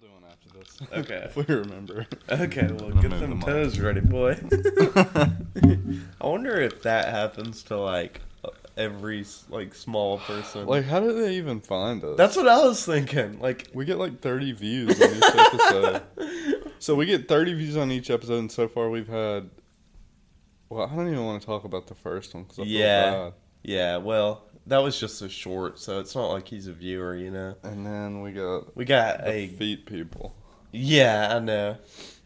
We'll do one after this. Okay. if we remember. Okay, well, get move them the toes ready, boy. I wonder if that happens to like every like small person. like, how do they even find us? That's what I was thinking. Like, we get like 30 views on each episode. so we get 30 views on each episode, and so far we've had. Well, I don't even want to talk about the first one because I feel Yeah. bad. yeah, well, that was just a short, so it's not like he's a viewer, you know. And then we got We got a feet people. yeah, I know.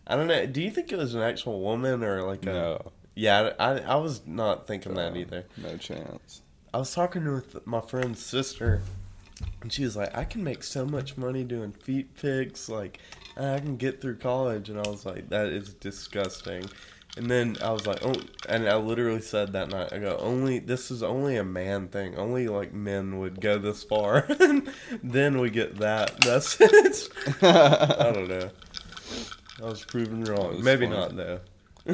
I don't know. Do you think it was an actual woman or like a? No, Yeah, I I was not thinking that either. No chance. I was talking with my friend's sister, and she was like, "I can make so much money doing feet pics. Like, I can get through college." And I was like, "That is disgusting." And then I was like, "Oh," and I literally said that night, "I go, only this is only a man thing. Only like men would go this far. and then we get that. That's it. I don't know. I was proven wrong. was Maybe not though."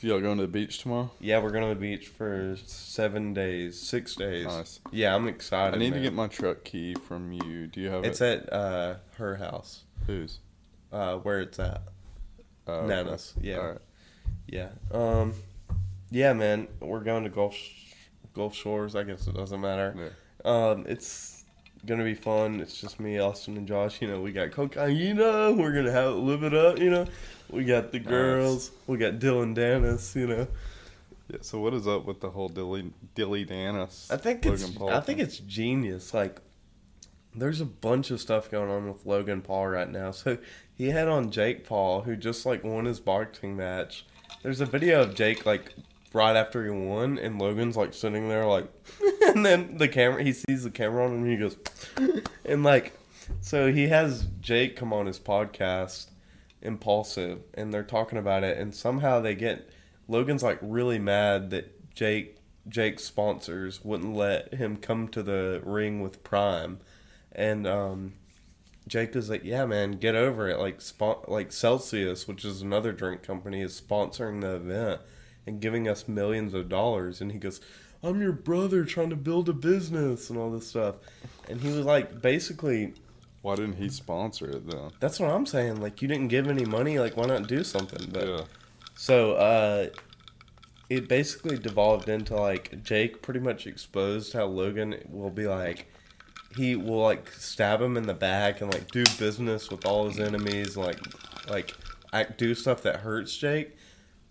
Y'all going to the beach tomorrow? Yeah, we're going to the beach for seven days, six days. Nice. Yeah, I'm excited. I need to get my truck key from you. Do you have it? It's it? at uh, her house, Whose? uh, where it's at. Okay. Nana's. Yeah, All right. Yeah. Um, yeah, man. We're going to Gulf Gulf Shores. I guess it doesn't matter. Yeah. Um, it's gonna be fun. It's just me, Austin, and Josh. You know, we got cocaine. You know, we're gonna have live it up. You know, we got the Nice. girls. We got Dillon Danis. You know, Yeah. So what is up with the whole Dilly Dilly Danis? I think Logan it's Paul I think it's genius. Like there's a bunch of stuff going on with Logan Paul right now. So he had on Jake Paul who just like won his boxing match. There's a video of Jake like right after he won and Logan's like sitting there like and then the camera he sees the camera on him and he goes and like so he has Jake come on his podcast impulsive and they're talking about it and somehow they get Logan's like really mad that Jake Jake's sponsors wouldn't let him come to the ring with Prime, and um, Jake is like, "Yeah, man, get over it." Like, spon- like Celsius, which is another drink company, is sponsoring the event and giving us millions of dollars, and he goes, "I'm your brother trying to build a business and all this stuff," and he was like, basically, Why didn't he sponsor it then? that's what I'm saying. Like, you didn't give any money. Like, why not do something? But yeah. so uh it basically devolved into like Jake pretty much exposed how Logan will be like he will like stab him in the back and like do business with all his enemies like like act do stuff that hurts Jake.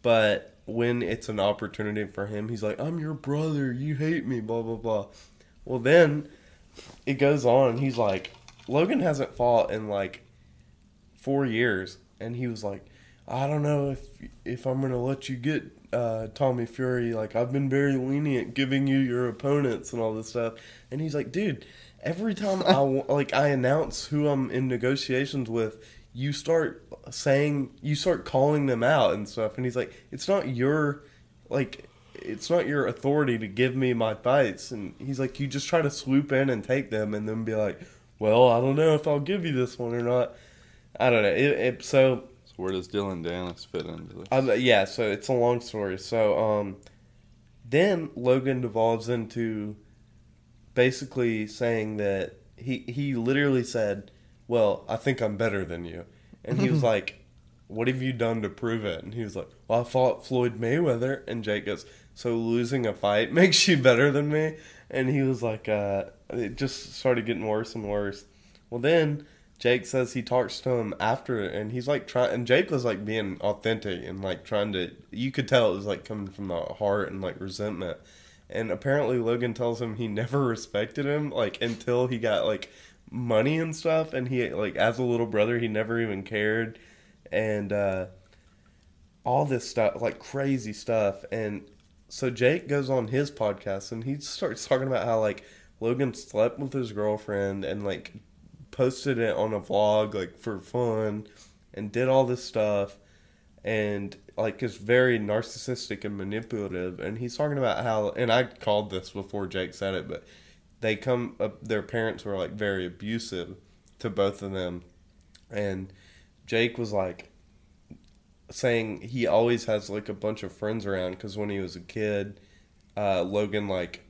But when it's an opportunity for him he's like I'm your brother. You hate me blah blah blah. Well then it goes on. And he's like Logan hasn't fought in like 4 years. And he was like I don't know if if I'm gonna let you get uh, Tommy Fury. Like I've been very lenient giving you your opponents and all this stuff. And he's like, dude, every time I like I announce who I'm in negotiations with, you start saying you start calling them out and stuff. And he's like, it's not your like it's not your authority to give me my fights. And he's like, you just try to swoop in and take them and then be like, well, I don't know if I'll give you this one or not. I don't know. It, it so So where does Dillon Danis fit into this? um, yeah, so it's a long story. So um, then Logan devolves into basically saying that he he literally said, "Well, I think I'm better than you," and he was like, "What have you done to prove it?" And he was like, "Well, I fought Floyd Mayweather," and Jake goes, "So losing a fight makes you better than me?" And he was like, uh, "It just started getting worse and worse." Well, then. Jake says he talks to him after, and he's like trying. And Jake was like being authentic and like trying to. You could tell it was like coming from the heart and like resentment. And apparently Logan tells him he never respected him like until he got like money and stuff. And he like as a little brother he never even cared, and uh, all this stuff like crazy stuff. And so Jake goes on his podcast and he starts talking about how like Logan slept with his girlfriend and like posted it on a vlog like for fun and did all this stuff and like is very narcissistic and manipulative and he's talking about how and I called this before Jake said it but they come up their parents were like very abusive to both of them and Jake was like saying he always has like a bunch of friends around because when he was a kid uh, Logan like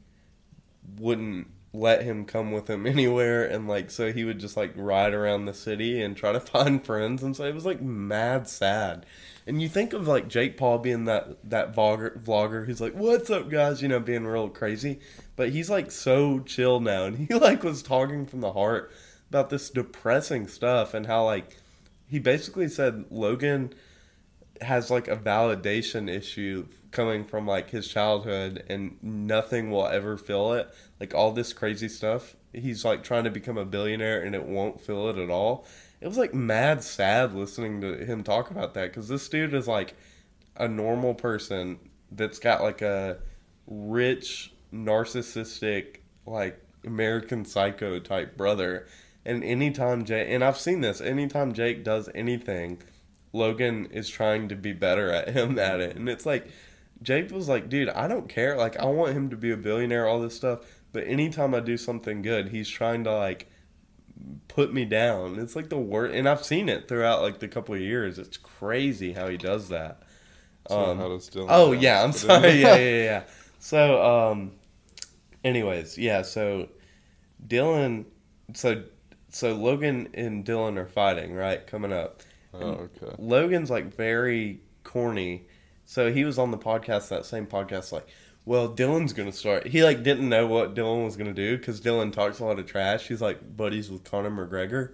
wouldn't let him come with him anywhere and like so he would just like ride around the city and try to find friends and so it was like mad sad. And you think of like jake paul being that that vlogger vlogger who's like what's up guys? You know being real crazy. But he's like so chill now and he like was talking from the heart about this depressing stuff and how like he basically said logan has like a validation issue coming from like his childhood and nothing will ever fill it. Like all this crazy stuff he's like trying to become a billionaire and it won't fill it at all. It was like mad sad listening to him talk about that because this dude is like a normal person that's got like a rich narcissistic like american psycho type brother. And anytime jake and i've seen this anytime jake does anything logan is trying to be better at him at it. And it's like Jake was like, dude, I don't care. Like, I want him to be a billionaire, all this stuff. But anytime I do something good, he's trying to like put me down. It's like the worst, and I've seen it throughout like the couple of years. It's crazy how he does that. Um, how does Dillon Oh yeah, I'm sorry. yeah, yeah, yeah. So, um, anyways, yeah. So Dillon, so so Logan and Dillon are fighting, right? Coming up. Oh, okay. Logan's like very corny. So he was on the podcast, that same podcast, like, well, Dillon's gonna start. He like didn't know what Dillon was gonna do because Dillon talks a lot of trash. He's like buddies with Conor McGregor.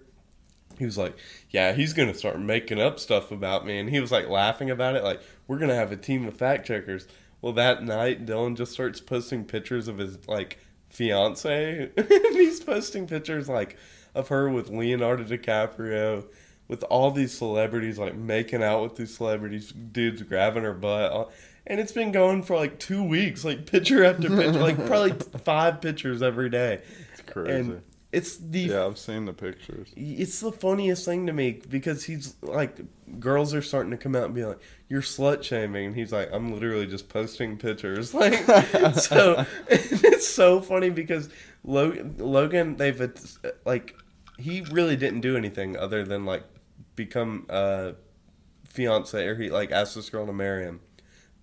He was like, yeah, he's gonna start making up stuff about me, and he was like laughing about it, like we're gonna have a team of fact checkers. Well, that night, Dillon just starts posting pictures of his like fiance, he's posting pictures like of her with Leonardo DiCaprio, with all these celebrities like making out with these celebrities, dudes grabbing her butt, and it's been going for like two weeks, like picture after picture, like probably five pictures every day, It's crazy. and it's the yeah, I've seen the pictures. it's the funniest thing to me because he's like girls are starting to come out and be like you're slut shaming and he's like i'm literally just posting pictures like so it's so funny because logan, logan they've uh, like he really didn't do anything other than like become a fiance or he like asked this girl to marry him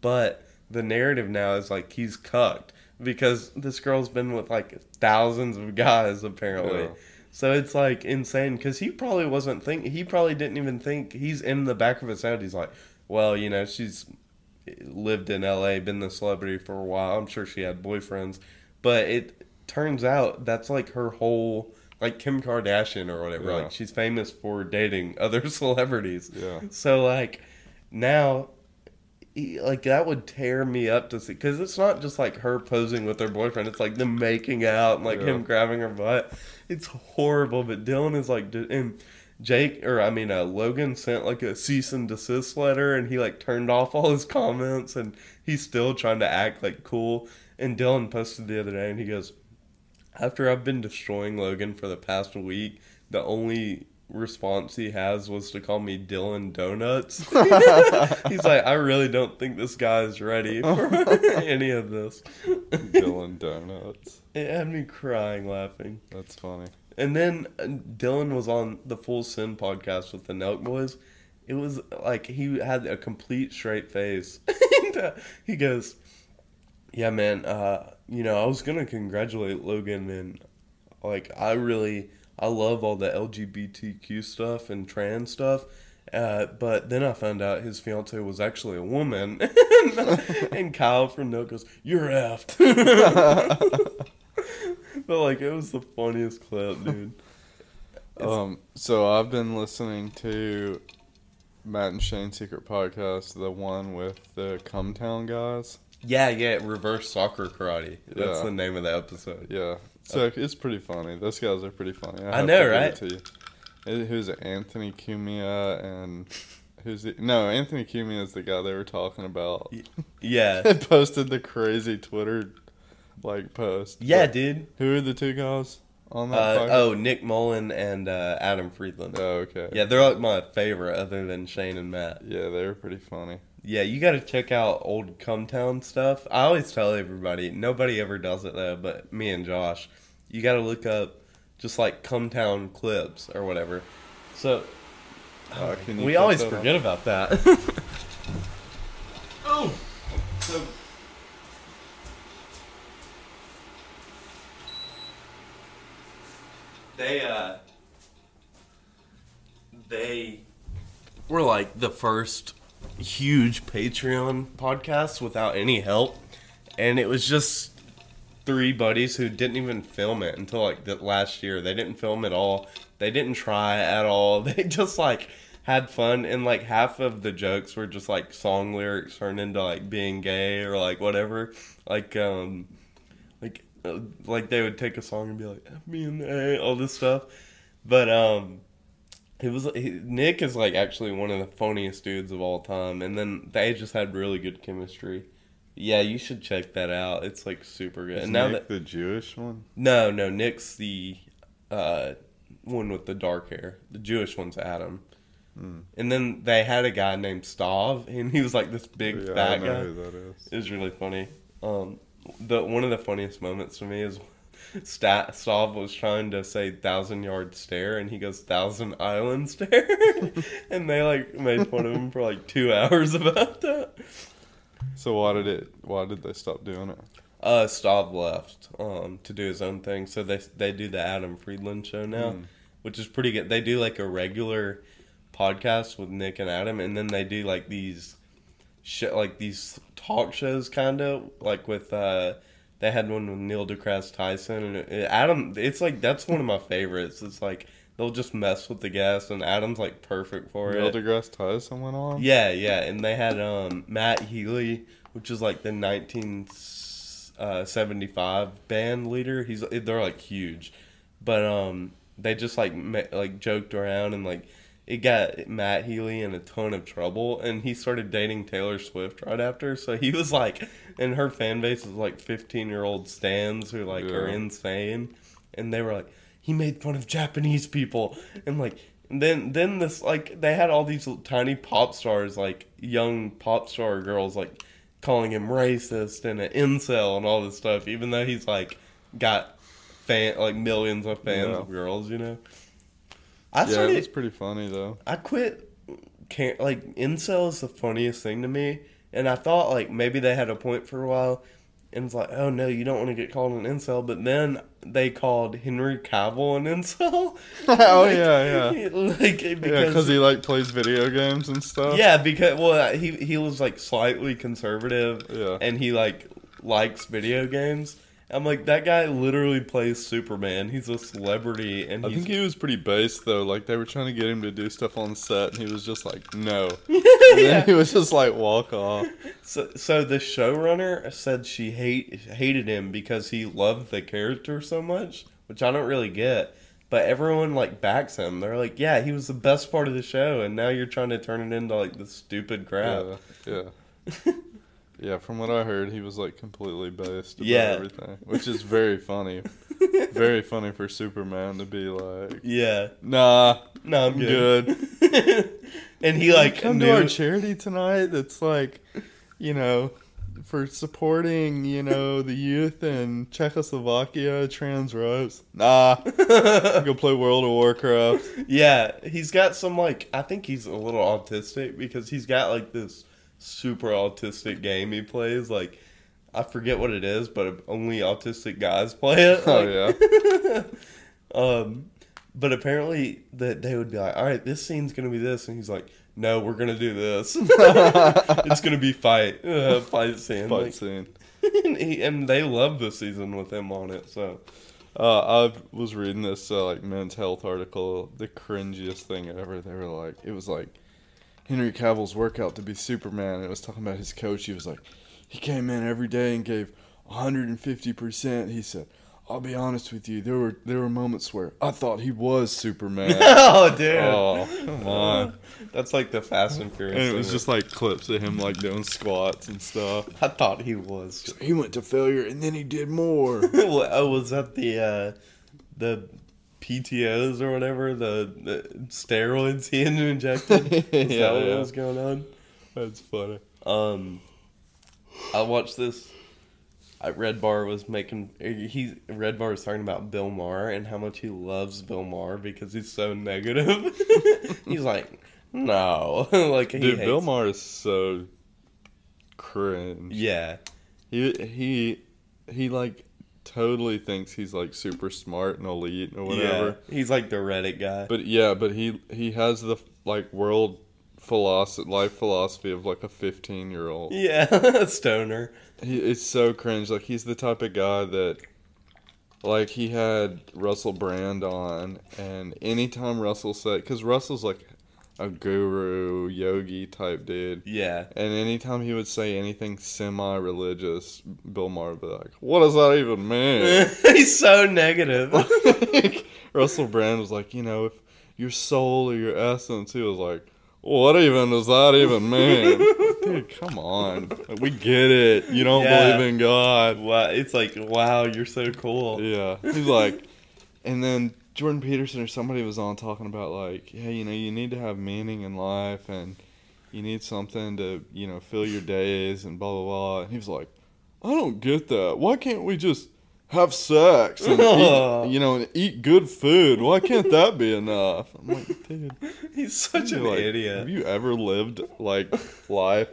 but the narrative now is like he's cucked because this girl's been with like thousands of guys apparently Yeah. so it's like insane because he probably wasn't think he probably didn't even think he's in the back of his head. He's like, well, you know, she's lived in L.A., been the celebrity for a while. I'm sure she had boyfriends, but it turns out that's like her whole like Kim Kardashian or whatever. Yeah. Like she's famous for dating other celebrities. Yeah. So like now. Like that would tear me up to see because it's not just like her posing with her boyfriend; it's like them making out and like Yeah. him grabbing her butt. It's horrible, but Dillon is like, and Jake, or I mean, uh, Logan sent like a cease and desist letter, and he like turned off all his comments, and he's still trying to act like cool. And Dillon posted the other day, and he goes, "After I've been destroying Logan for the past week, the only response he has was to call me Dillon Donuts." he's like, "I really don't think this guy is ready for any of this." Dillon Donuts. It had me crying laughing. That's funny. And then uh, Dillon was on the Full Send podcast with the Nelk Boys. It was like he had a complete straight face. and, uh, he goes, "Yeah, man. Uh, you know, I was gonna congratulate Logan, and like, I really, I love all the LGBTQ stuff and trans stuff." Uh, but then I found out his fiance was actually a woman, and Kyle from Nelk goes, "You're effed." but like, it was the funniest clip, dude. Um, so I've been listening to Matt and Shane's Secret Podcast, the one with the Cumtown guys. Yeah, yeah, reverse soccer karate. That's Yeah. the name of the episode. Yeah, so it's pretty funny. Those guys are pretty funny. I have know, to give it right? Uh, Who's it? Anthony Cumia and who's the no? Anthony Cumia is the guy they were talking about. Yeah. They posted the crazy Twitter like post. Yeah, But dude. Who are the two guys on that? Uh, oh, Nick Mullen and uh, Adam Friedland. Oh, okay. Yeah, they're like my favorite other than Shane and Matt. Yeah, they were pretty funny. Yeah, you got to check out old Cumtown stuff. I always tell everybody, nobody ever does it though, but me and Josh, you got to look up just like Cumtown clips or whatever. So oh, uh, we always forget about that. oh, so. They, uh, they were like the first huge Patreon podcast without any help, and it was just three buddies who didn't even film it until like the last year. They didn't film at all. They didn't try at all. They just like had fun and like half of the jokes were just like song lyrics turned into like being gay or like whatever. Like um like uh, like they would take a song and be like me and A, all this stuff. But um it was he, Nick is like actually one of the funniest dudes of all time and then they just had really good chemistry. Yeah, you should check that out. It's like super good. Is and now Nick that the Jewish one? no, no, Nick's the uh, one with the dark hair. The Jewish one's Adam. Hmm. And then they had a guy named Stav, and he was like this big Yeah, fat guy. who that is. It was really funny. Um, the one of the funniest moments to me is Stat Stav was trying to say thousand yard stare, and he goes thousand island stare, and they like made fun of him for like two hours about that. So why did it? Why did they stop doing it? Uh, Stav left um, to do his own thing, so they they do the Adam Friedland show now, Hmm. which is pretty good. They do like a regular podcast with Nick and Adam, and then they do like these shit like these talk shows, kind of like with. uh They had one with Neil deGrasse Tyson and it, Adam. It's like that's one of my favorites. It's like they'll just mess with the guests, and Adam's like perfect for Neil it. deGrasse Tyson went on. Yeah, yeah, and they had um, Matt Healy, which is like the 1975 band leader. He's they're like huge, but um, they just like ma- like joked around and like it got Matt Healy in a ton of trouble, and he started dating Taylor Swift right after. So he was like, and her fan base is like 15 year old stands who like are insane, and they were like, he made fun of Japanese people, and like. And then, then this like they had all these tiny pop stars, like young pop star girls, like calling him racist and an incel and all this stuff, even though he's like got fan like millions of fans Yeah. of girls, you know. I yeah, started. it was pretty funny though. I quit. Can't like incel is the funniest thing to me, and I thought like maybe they had a point for a while, and it's like, oh no, you don't want to get called an incel, but then they called Henry Cavill an incel. oh Like- yeah, yeah. like because because he like plays video games and stuff. yeah, because well, uh, he he was like slightly conservative, Yeah. and he like likes video games. I'm like that guy literally plays Superman. He's a celebrity, and I he's think he was pretty based though. Like they were trying to get him to do stuff on set, and he was just like, "No." And yeah. then he was just like, "Walk off." So, so the showrunner said she hate hated him because he loved the character so much, which I don't really get. But everyone like backs him. They're like, "Yeah, he was the best part of the show, and now you're trying to turn it into like this stupid crap." Yeah, yeah, yeah. From what I heard, he was like completely based about Yeah. everything, which is very funny. very funny for Superman to be like, Yeah. "Nah, No, I'm I'm good. good." and he like come knew to our charity tonight. That's like, you know, for supporting, you know, the youth in Czechoslovakia, trans rights. Nah, go play World of Warcraft. Yeah, he's got some like I think he's a little autistic because he's got like this super autistic game he plays. Like I forget what it is, but only autistic guys play it. Oh Like- um, but apparently that they would be like, "All right, this scene's gonna be this," and he's like, "No, we're gonna do this. it's gonna be fight, uh, fight scene." Fight Like, scene. and, he, and they love the season with him on it. So Uh, I was reading this uh, like men's health article. The cringiest thing ever. They were like, it was like Henry Cavill's workout to be Superman. It was talking about his coach. He was like, he came in every day and gave 150 percent. He said, "I'll be honest with you. There were there were moments where I thought he was Superman." oh, dude, oh, come on. that's like the Fast and Furious. And it was just like clips of him like doing squats and stuff. I thought he was. He went to failure and then he did more. oh, was that the uh, the PTOS or whatever the, the steroids he had injected? Is Yeah, that what yeah. was going on? That's funny. Um, I watched this. I, Red Bar was making he Red Bar was talking about Bill Maher and how much he loves Bill Maher because he's so negative. he's like, no, like Dude, hates- Bill Maher is so cringe. Yeah, He he he like totally thinks he's like super smart and elite or whatever. Yeah, he's like the Reddit guy. But yeah, but he he has the like world philosophy, life philosophy of like a fifteen year old. yeah, stoner. He, it's so cringe. Like he's the type of guy that, like he had Russell Brand on, and anytime Russell said, because Russell's like a guru yogi type dude, Yeah. and anytime he would say anything semi-religious, Bill Maher would be like, "What does that even mean?" he's so negative. Like, Russell Brand was like, you know, if your soul or your essence, he was like, what even does that even mean? Dude, come on. Like, we get it. You don't Yeah. believe in God. wow, it's like wow, you're so cool. Yeah. He's like, and then Jordan Peterson or somebody was on talking about, like, yeah, you know, you need to have meaning in life and you need something to, you know, fill your days and blah, blah, blah. And he was like, I don't get that. Why can't we just have sex and eat, you know, and eat good food? Why can't that be enough? I'm like, dude. He's such an like, idiot. Have you ever lived like life?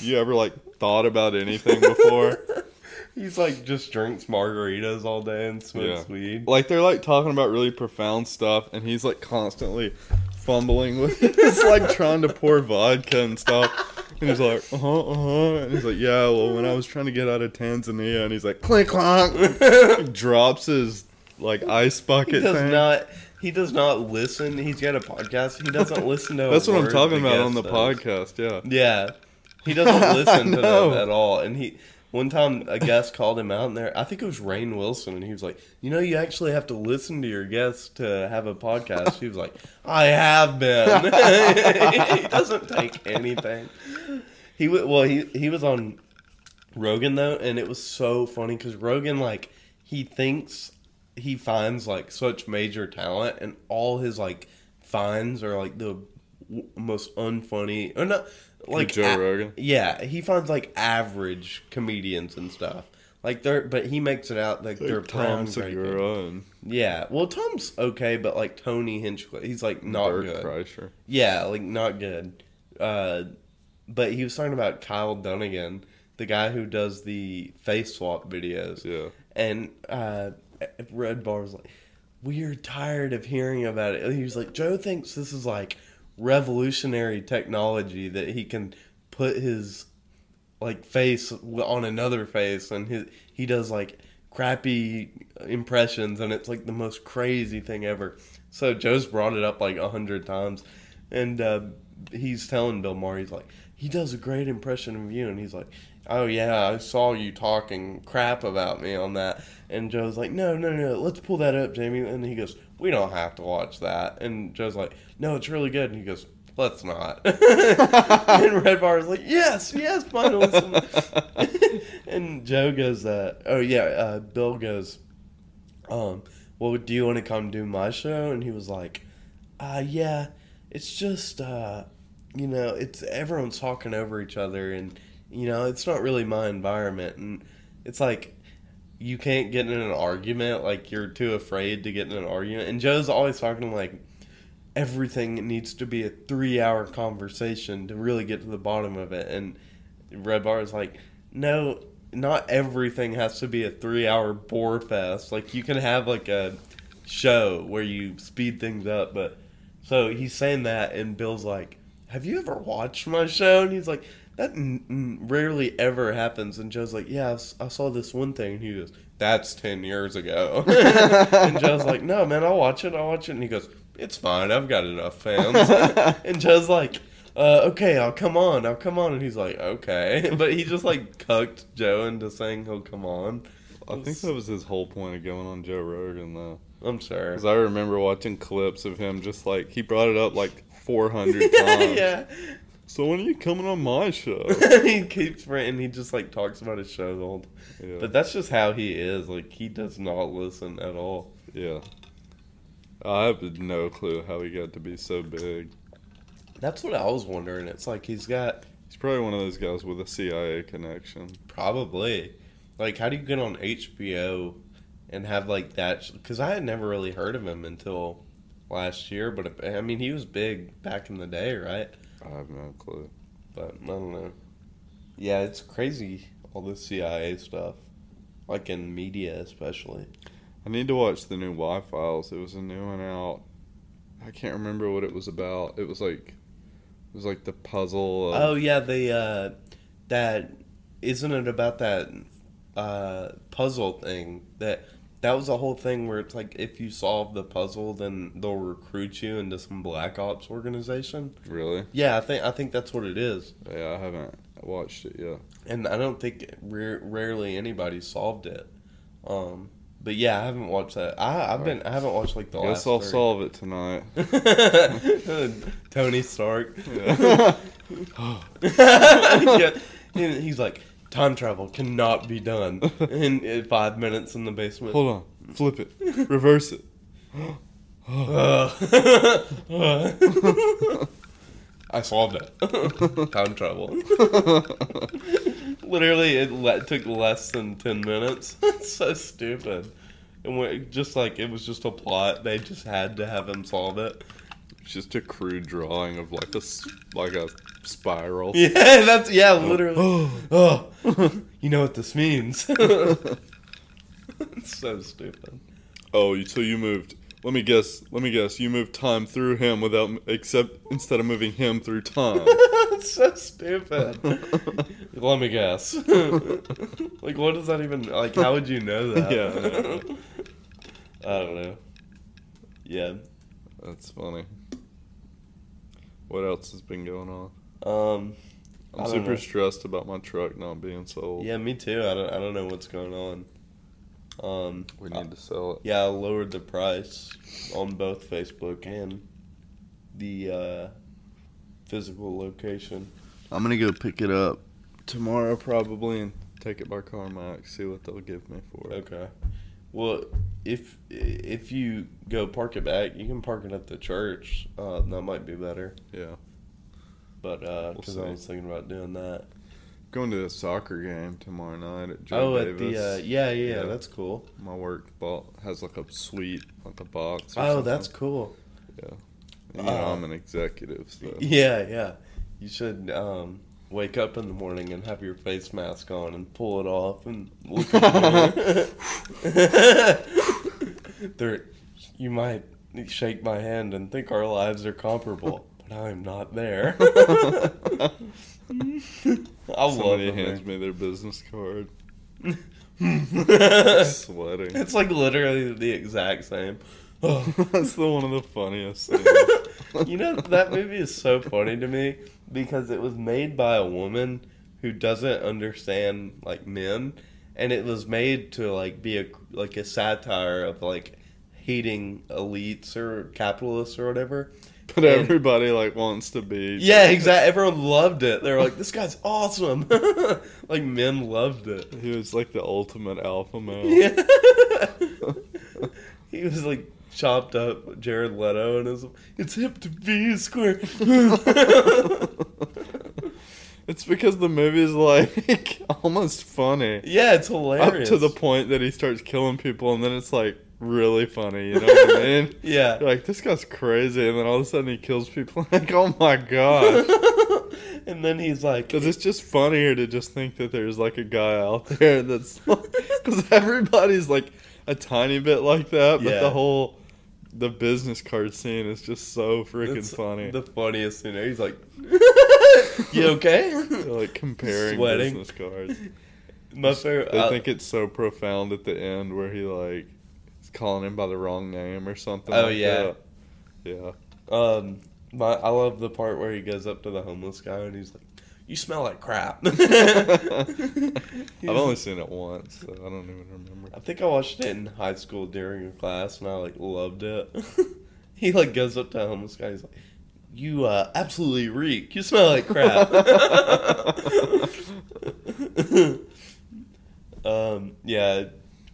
You ever like thought about anything before? He's like just drinks margaritas all day and smokes Yeah. weed. Like they're like talking about really profound stuff, and he's like constantly fumbling with it's like trying to pour vodka and stuff. And he's like, uh huh, uh huh. And he's like, yeah, well, when I was trying to get out of Tanzania, and he's like, clink clonk, drops his like ice bucket. He does thing. not. He does not listen. He's got a podcast. He doesn't listen to. a That's what I'm talking about on the does. podcast. Yeah. Yeah, he doesn't listen to them at all. And he one time a guest called him out in there. I think it was Rainn Wilson, and he was like, "You know, you actually have to listen to your guests to have a podcast." He was like, "I have been." he doesn't take anything. He well, he he was on Rogan though, and it was so funny because Rogan like he thinks he finds like such major talent, and all his like finds are like the most unfunny or not like Joe a- Rogan? Yeah, he finds like average comedians and stuff. Like they're, but he makes it out like they're Like Tom groundbreaking. Segura and Yeah, well, Tom's okay, but like Tony Hinchcliffe, he's like not Bert good. Kreischer. Yeah, like not good. Uh, but he was talking about Kyle Dunnigan, the guy who does the face swap videos. Yeah. And uh, Red Bar was like, "We're tired of hearing about it." He was like, "Joe thinks this is like revolutionary technology that he can put his like face on another face, and his he does like crappy impressions, and it's like the most crazy thing ever." So Joe's brought it up like a hundred times, and uh, he's telling Bill Maher, he's like, he does a great impression of you, and he's like, oh yeah, I saw you talking crap about me on that, and Joe's like, no, no, no, let's pull that up, Jamie, and he goes, we don't have to watch that, and Joe's like, no, it's really good, and he goes. Let's not. and Red Bar is like, yes, yes, listen. and Joe goes, uh, oh yeah, uh, Bill goes, um, well, do you want to come do my show? And he was like, uh, yeah, it's just, uh, you know, it's everyone's talking over each other, and you know, it's not really my environment, and it's like you can't get in an argument, like you're too afraid to get in an argument. And Joe's always talking like everything needs to be a three-hour conversation to really get to the bottom of it, and Red Bar is like, no, not everything has to be a three-hour bore fest. Like you can have like a show where you speed things up, but so he's saying that, and Bill's like, "Have you ever watched my show?" And he's like, "That n- n- rarely ever happens." And Joe's like, "Yeah, I s- I saw this one thing." And he goes, "That's ten years ago." and Joe's like, "No, man, I'll watch it. I'll watch it." And he goes, "It's fine. I've got enough fans." and Joe's like. Uh, okay, I'll come on. I'll come on, and he's like, okay, but he just like cucked Joe into saying he'll come on. I think that was his whole point of going on Joe Rogan, though. I'm sure. Because I remember watching clips of him just like, he brought it up like 400 times. yeah, So when are you coming on my show? he keeps and he just like talks about his show the whole time. Yeah. But that's just how he is. Like he does not listen at all. yeah. I have no clue how he got to be so big. That's what I was wondering. It's like he's got He's probably one of those guys with a CIA connection. probably like how do you get on HBO and have like that? Because I had never really heard of him until last year. But I mean, he was big back in the day, right? I have no clue. But I don't know. Yeah, it's crazy all this CIA stuff. like in media especially. I need to watch the new Why Files. It was a new one out. I can't remember what it was about. It was like it was like the puzzle. Of, Oh yeah, the uh, that isn't it about that uh, puzzle thing that that was the whole thing where it's like if you solve the puzzle, then they'll recruit you into some black ops organization. really? Yeah, I think I think that's what it is, Yeah, I haven't watched it yet. and I don't think ra- rarely anybody solved it. Um, but yeah, I haven't watched that. I, I've been I haven't watched like the I last. guess I'll 30. solve it tonight. Tony Stark. Yeah. yeah. He's like, time travel cannot be done in, in five minutes in the basement. Hold on. Flip it. Reverse it. I solved it. time travel. Literally, it le- took less than ten minutes. It's so stupid. And just like it was just a plot, they just had to have him solve it. It's just a crude drawing of like a s- like a spiral. Yeah, that's yeah, oh. literally. oh, you know what this means? it's so stupid. Oh, you- so you moved. Let me guess. Let me guess. You moved time through him without except instead of moving him through time. it's so stupid. Let me guess. like, what does that even like? How would you know that? Yeah. I don't know. Yeah. That's funny. What else has been going on? Um. I I'm super know. stressed about my truck not being sold. Yeah, me too. I don't. I don't know what's going on. Um. We need to sell it. Yeah, I lowered the price on both Facebook and the uh, physical location. I'm gonna go pick it up tomorrow probably and take it by CarMax. See what they'll give me for it. Okay. Well, if if you go park it back, you can park it at the church. Uh, that might be better. Yeah. But because We'll I was thinking about doing that. Going to a soccer game tomorrow night at Joe oh, at the uh, yeah, yeah, Yeah. that's cool. My work bought has like a suite, like a box. or Oh, something. that's cool. And, you know, Uh, I'm an executive, so Yeah, yeah. You should um, wake up in the morning and have your face mask on and pull it off and look in the there, you might shake my hand and think our lives are comparable, but I'm not there. I love somebody it. hands man. me their business card. Sweating it's like literally the exact same. Oh. that's the one of the funniest things. you know that movie is so funny to me because it was made by a woman who doesn't understand like men and it was made to like be a like a satire of like hating elites or capitalists or whatever. But And- everybody like wants to be. yeah exactly everyone loved it. They were like this guy's awesome. Like men loved it. He was like the ultimate alpha male. yeah. He was like chopped up Jared Leto and his it's hip to be square it's because the movie is like almost funny. Yeah, it's Up hilarious. to the point that he starts killing people, and then it's like really funny. You know what I mean? yeah. You're like, this guy's crazy, and then all of a sudden he kills people. Like, oh my god. and then he's like, Because it's just funnier to just think that there's like a guy out there that's. Because everybody's like a tiny bit like that, but Yeah. the whole. The business card scene is just so freaking it's funny. The funniest scene. He's like, "You okay?" They're like comparing Sweating. business cards. My favorite. They uh, think it's so profound at the end where he like is calling him by the wrong name or something. Oh, like yeah. that. yeah. um, my I love the part where he goes up to the homeless guy and he's like, "You smell like crap." I've only seen it once, so I don't even remember. I think I watched it in high school during a class, and I like loved it. he like goes up to a homeless guy. He's like, "You uh, absolutely reek. You smell like crap." um, yeah,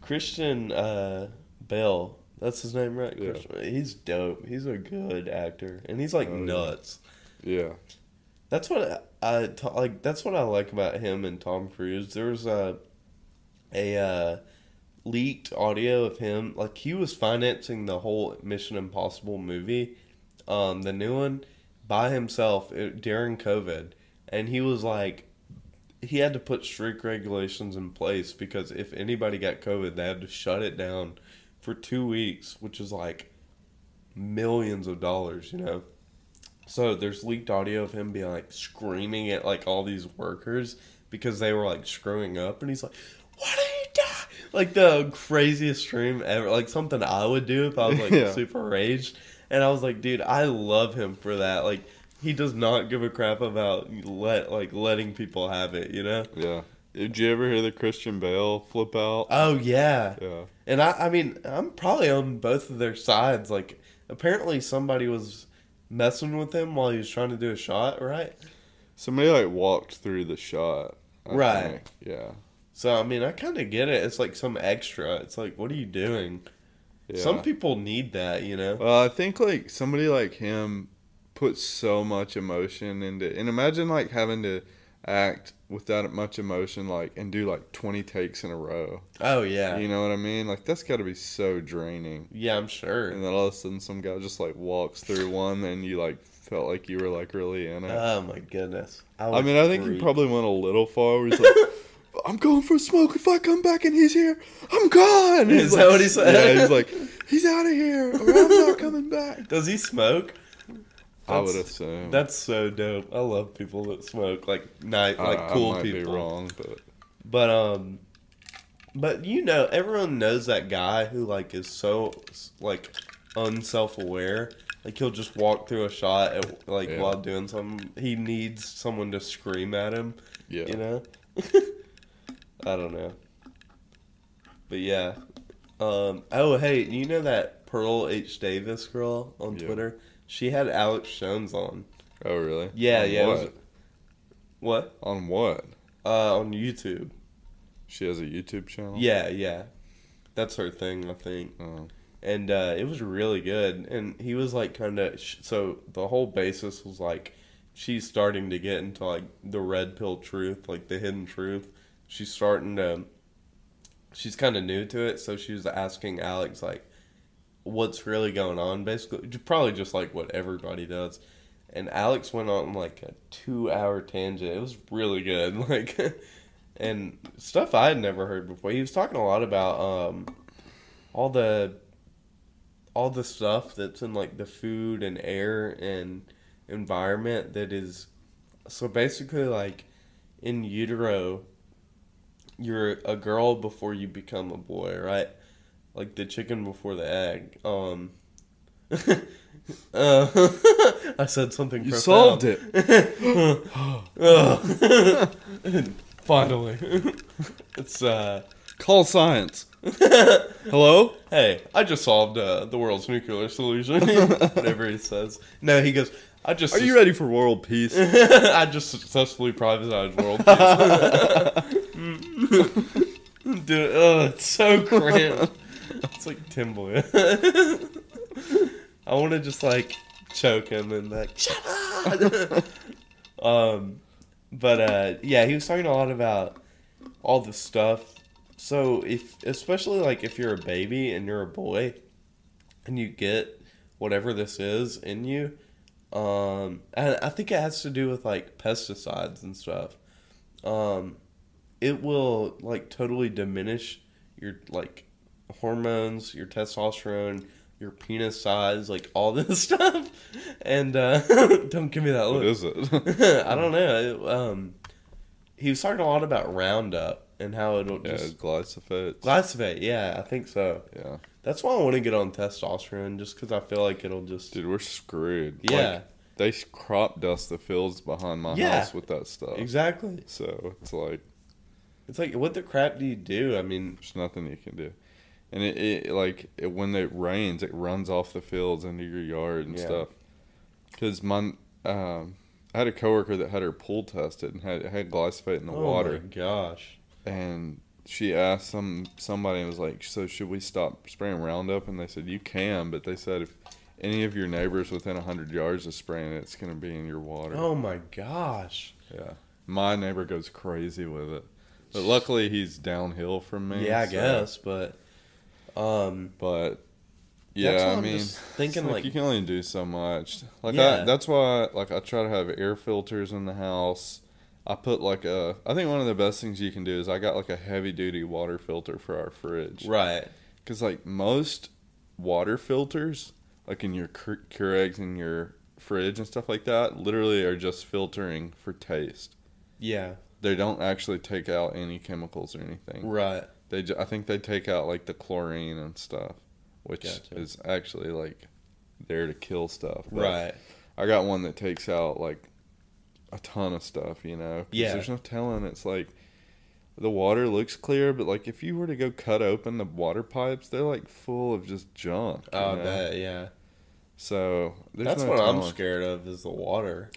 Christian uh, Bale. That's his name, right? Yeah. Christian. He's dope. He's a good actor, and he's like Oh, yeah. nuts. Yeah. That's what Like. That's what I like about him and Tom Cruise. There was a a uh, leaked audio of him. Like he was financing the whole Mission Impossible movie, um, the new one, by himself uh, during COVID, and he was like, he had to put strict regulations in place because if anybody got COVID, they had to shut it down for two weeks, which is like millions of dollars, you know. So there's leaked audio of him being like screaming at like all these workers because they were like screwing up, and he's like, "What are you doing?" Like the craziest stream ever, like something I would do if I was like Yeah. super raged. And I was like, dude, I love him for that. Like he does not give a crap about let like letting people have it, you know? Yeah. Did you ever hear the Christian Bale flip out? Oh yeah. yeah. And I I mean, I'm probably on both of their sides. Like apparently somebody was messing with him while he was trying to do a shot, right? Somebody like walked through the shot. I Right. think. Yeah. So I mean, I kind of get it. It's like some extra. It's like, what are you doing? Yeah. Some people need that, you know. Well, I think like somebody like him puts so much emotion into, and imagine like having to act with that much emotion, like and do like twenty takes in a row. Oh yeah, You know what I mean? Like that's got to be so draining. yeah, I'm sure. And then all of a sudden, some guy just like walks through one, and you like felt like you were like really in it. Oh my goodness. I would mean, I think he probably went a little far. Where he's like, "I'm going for a smoke. If I come back and he's here, I'm gone." Is He's that like- what he said? Yeah, he's like, "He's out of here, or I'm not coming back." Does he smoke? I would assume. That's so dope. I love people that smoke, like night, I- like I cool might people. Be wrong, but But um, but you know, everyone knows that guy who like is so like unself-aware. Like he'll just walk through a shot at, like Yeah. while doing something. He needs someone to scream at him. yeah, You know. I don't know. But yeah. Um. Oh, hey, you know that Pearl H Davis girl on Yeah. Twitter? She had Alex Jones on. Oh, really? Yeah, On yeah. What? was- what? On what? Uh, on YouTube. She has a YouTube channel. Yeah, yeah. That's her thing, I think. Oh. And uh, it was really good. And he was like, kind of. Sh- so the whole basis was like, she's starting to get into like the red pill truth, like the hidden truth. She's starting to. She's kind of new to it, so she was asking Alex like, what's really going on, basically. Probably just like what everybody does. And Alex went on like a two-hour tangent. It was really good, like, and stuff I had never heard before. He was talking a lot about um, all the all the stuff that's in like the food and air and environment that is so basically like in utero you're a girl before you become a boy right like the chicken before the egg um uh, I said something You profound. solved it. Finally. it's uh Call science. Hello. hey, I just solved uh, the world's nuclear solution. Whatever he says. No, he goes, I just Are you ready for world peace? I just successfully privatized world peace. Dude, oh, it's so cramped. It's like Tim Boy. I want to just like choke him and like shut up. um, but uh, yeah, he was talking a lot about all the stuff. So if, especially like if you're a baby and you're a boy, and you get whatever this is in you, um, and I think it has to do with like pesticides and stuff. Um, it will like totally diminish your like hormones, your testosterone, your penis size, like all this stuff. And uh, don't give me that look. is it? I don't know. It, um, he was talking a lot about Roundup and how it'll yeah, just glyphosate. glyphosate. Yeah, I think so. yeah, That's why I want to get on testosterone, just because I feel like it'll just dude, we're screwed. yeah, Like, they crop dust the fields behind my Yeah. house with that stuff. exactly. So it's like It's like, what the crap do you do? I mean, there's nothing you can do. And it, it like it, when it rains, it runs off the fields into your yard and Yeah. stuff. Because my um, I had a coworker that had her pool tested and had had glyphosate in the oh water. my gosh. and she asked some somebody and was like, "So should we stop spraying Roundup?" And they said, "You can," but they said if any of your neighbors within hundred yards of spraying it, it's going to be in your water. Oh my gosh. Yeah, my neighbor goes crazy with it, but luckily he's downhill from me. Yeah, I so- guess, but um, But yeah, I mean, thinking, it's like- you can only do so much. Like Yeah. I, that's why, like I try to have air filters in the house. I put like a. I think one of the best things you can do is I got like a heavy duty water filter for our fridge. Right. Because like most water filters, like in your Keur- Keurigs and your fridge and stuff like that, literally are just filtering for taste. Yeah. They don't actually take out any chemicals or anything. Right. They, ju- I think they take out like the chlorine and stuff, which Gotcha. is actually like there to kill stuff. But Right. I got one that takes out like a ton of stuff, you know. Yeah. There's no telling. It's like the water looks clear, but like if you were to go cut open the water pipes, they're like full of just junk. Oh, know? bet. Yeah. So That's no what I'm scared of is the water.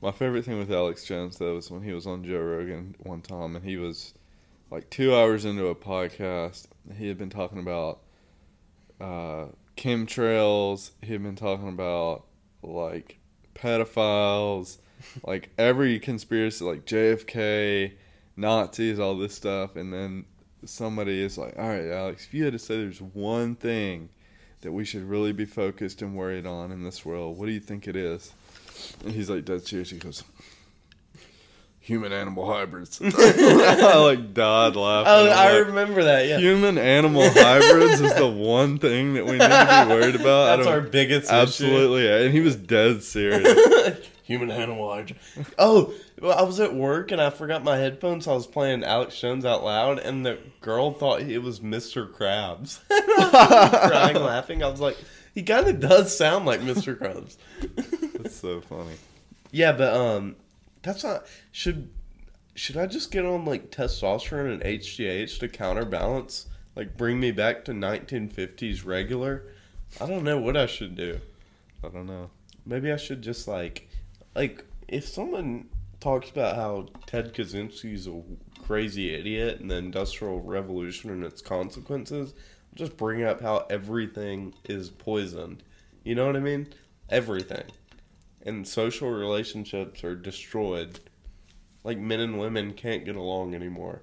My favorite thing with Alex Jones though was when he was on Joe Rogan one time and he was like two hours into a podcast. He had been talking about uh, chemtrails. He had been talking about like pedophiles, like every conspiracy, like JFK, Nazis, all this stuff. And then somebody is like, "All right, Alex, if you had to say there's one thing that we should really be focused and worried on in this world, what do you think it is?" And he's like dead serious. He goes, "Human animal hybrids." I like died laughing. Oh, I'm like, remember that. Yeah. Human animal hybrids is the one thing that we need to be worried about. I That's our biggest absolutely, and he was dead serious. Human animal hydra. Oh, well, I was at work and I forgot my headphones. I was playing Alex Jones out loud, and the girl thought it was Mr. Krabs. crying, laughing. I was like, he kind of does sound like Mr. Krabs. That's so funny. yeah, but um, that's not should should I just get on like testosterone and HGH to counterbalance, like bring me back to 1950s regular? I don't know what I should do. I don't know. Maybe I should just like, like if someone talks about how Ted Kaczynski's a crazy idiot and the Industrial Revolution and its consequences, just bring up how everything is poisoned. You know what I mean? Everything. And social relationships are destroyed. Like men and women can't get along anymore.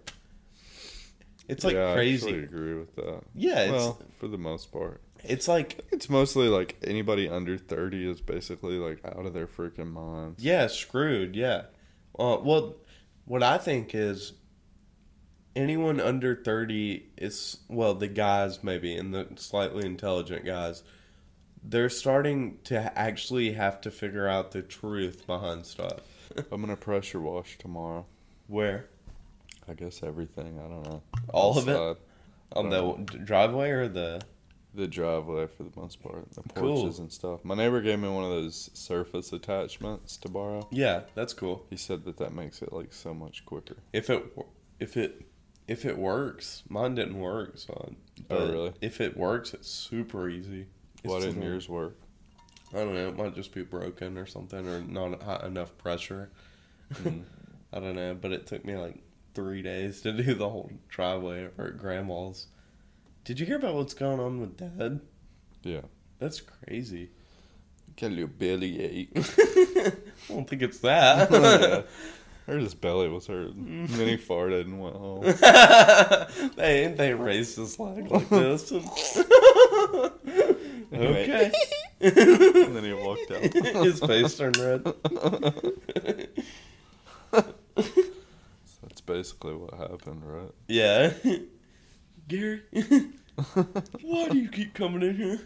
It's like yeah, I actually agree with that. Yeah, it's well, for the most part, it's like it's mostly like anybody under thirty is basically like out of their freaking minds. Yeah, screwed. Yeah. Uh, well, what I think is anyone under 30 is, well, the guys maybe, and the slightly intelligent guys, they're starting to actually have to figure out the truth behind stuff. I'm gonna pressure wash tomorrow. Where? I guess everything. I don't know. All of it? On the uh, don't driveway or the. The driveway for the most part, the Cool. porches and stuff. My neighbor gave me one of those surface attachments to borrow. Yeah, that's cool. He said that that makes it like so much quicker. If it. If it. If it works, mine didn't work, so. Oh, really? If it works, it's super easy. Why didn't yours work? I don't know. It might just be broken or something, or not hot enough pressure. I don't know. But it took me like three days to do the whole driveway or grandma's. Did you hear about what's going on with Dad? Yeah. That's crazy. Got a little belly ache. I don't think it's that. Oh, yeah. Heard his belly was hurting. then he farted and went home. they they raised his leg like this. And- okay. and then he walked out. his face turned red. That's basically what happened, right? Yeah. Gary, why do you keep coming in here?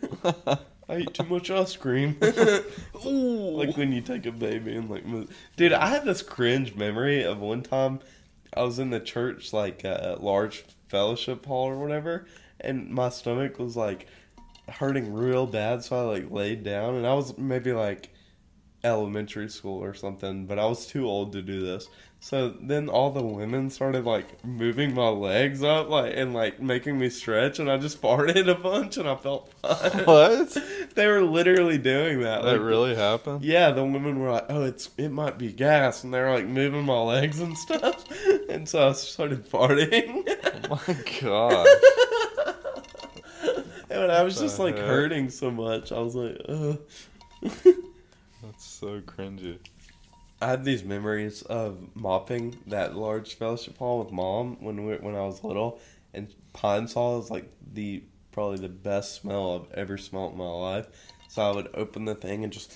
I eat too much ice cream. like when you take a baby and like, move. dude, I have this cringe memory of one time I was in the church, like a large fellowship hall or whatever, and my stomach was like hurting real bad, so I like laid down, and I was maybe like elementary school or something, but I was too old to do this. So then all the women started like moving my legs up, like and like making me stretch, and I just farted a bunch, and I felt fine. What? they were literally doing that. That like, really happened? Yeah, the women were like, "Oh, it's it might be gas," and they were like moving my legs and stuff, and so I started farting. Oh my god. And I was just like heck? hurting so much. I was like, Ugh. That's so cringy. I had these memories of mopping that large fellowship hall with mom when we, when I was little, and Pine-Sol is like the probably the best smell I've ever smelled in my life. So I would open the thing and just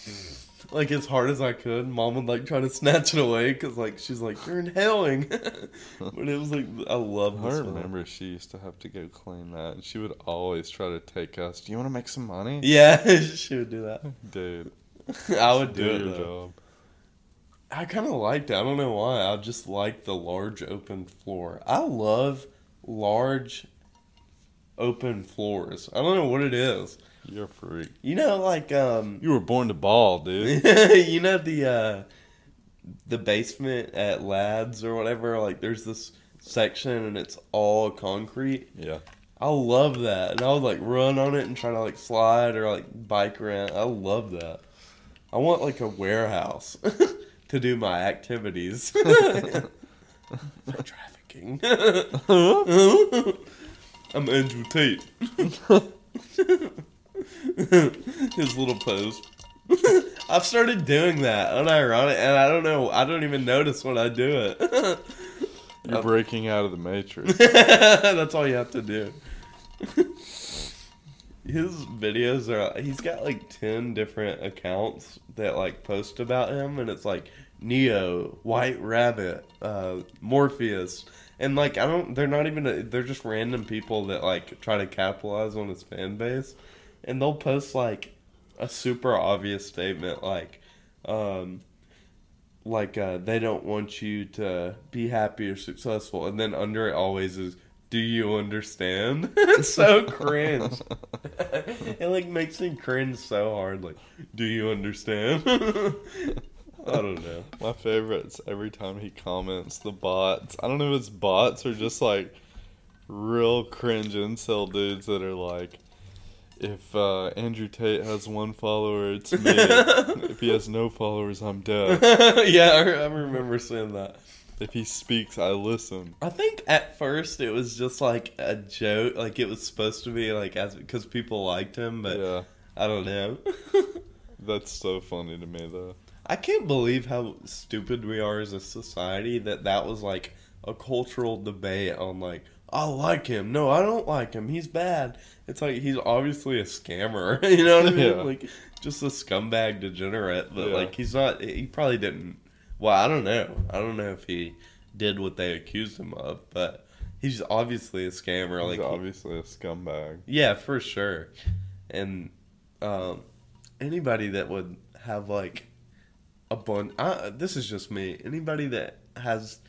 like as hard as I could. Mom would like try to snatch it away because like she's like you're inhaling, but it was like I love I this. one. remember she used to have to go clean that, and she would always try to take us. Do you want to make some money? Yeah, she would do that. Dude, I would do do it. your though. job. I kind of liked it. I don't know why. I just like the large open floor. I love large open floors. I don't know what it is. You're a freak. You know, like um, You were born to ball, dude. you know the uh, the basement at Lads or whatever. Like, there's this section and it's all concrete. yeah. I love that, and I would like run on it and try to like slide or like bike around. I love that. I want like a warehouse to do my activities. For trafficking. I'm Andrew Tate. His little pose. I've started doing that, unironic, and I don't know. I don't even notice when I do it. You're breaking out of the matrix. That's all you have to do. His videos are he's got like 10 different accounts that like post about him and it's like Neo, White Rabbit, uh Morpheus. And like I don't they're not even they're just random people that like try to capitalize on his fan base and they'll post like a super obvious statement like um like uh, they don't want you to be happy or successful, and then under it always is, "Do you understand?" it's so cringe. it like makes me cringe so hard. Like, "Do you understand?" I don't know. My favorite's every time he comments the bots. I don't know if it's bots or just like real cringe incel dudes that are like, if uh, Andrew Tate has one follower, it's me. if he has no followers, I'm dead. yeah, I, I remember saying that. If he speaks, I listen. I think at first it was just like a joke, like it was supposed to be like as because people liked him, but yeah, I don't know. that's so funny to me though. I can't believe how stupid we are as a society that that was like a cultural debate on like I like him. No, I don't like him. He's bad. It's like he's obviously a scammer. you know what I mean? Yeah. Like just a scumbag degenerate. But Yeah. like he's not. He probably didn't. Well, I don't know. I don't know if he did what they accused him of, but he's obviously a scammer. He's like he- obviously a scumbag. yeah, for sure. And um, anybody that would have like a bunch. Uh, this is just me. Anybody that has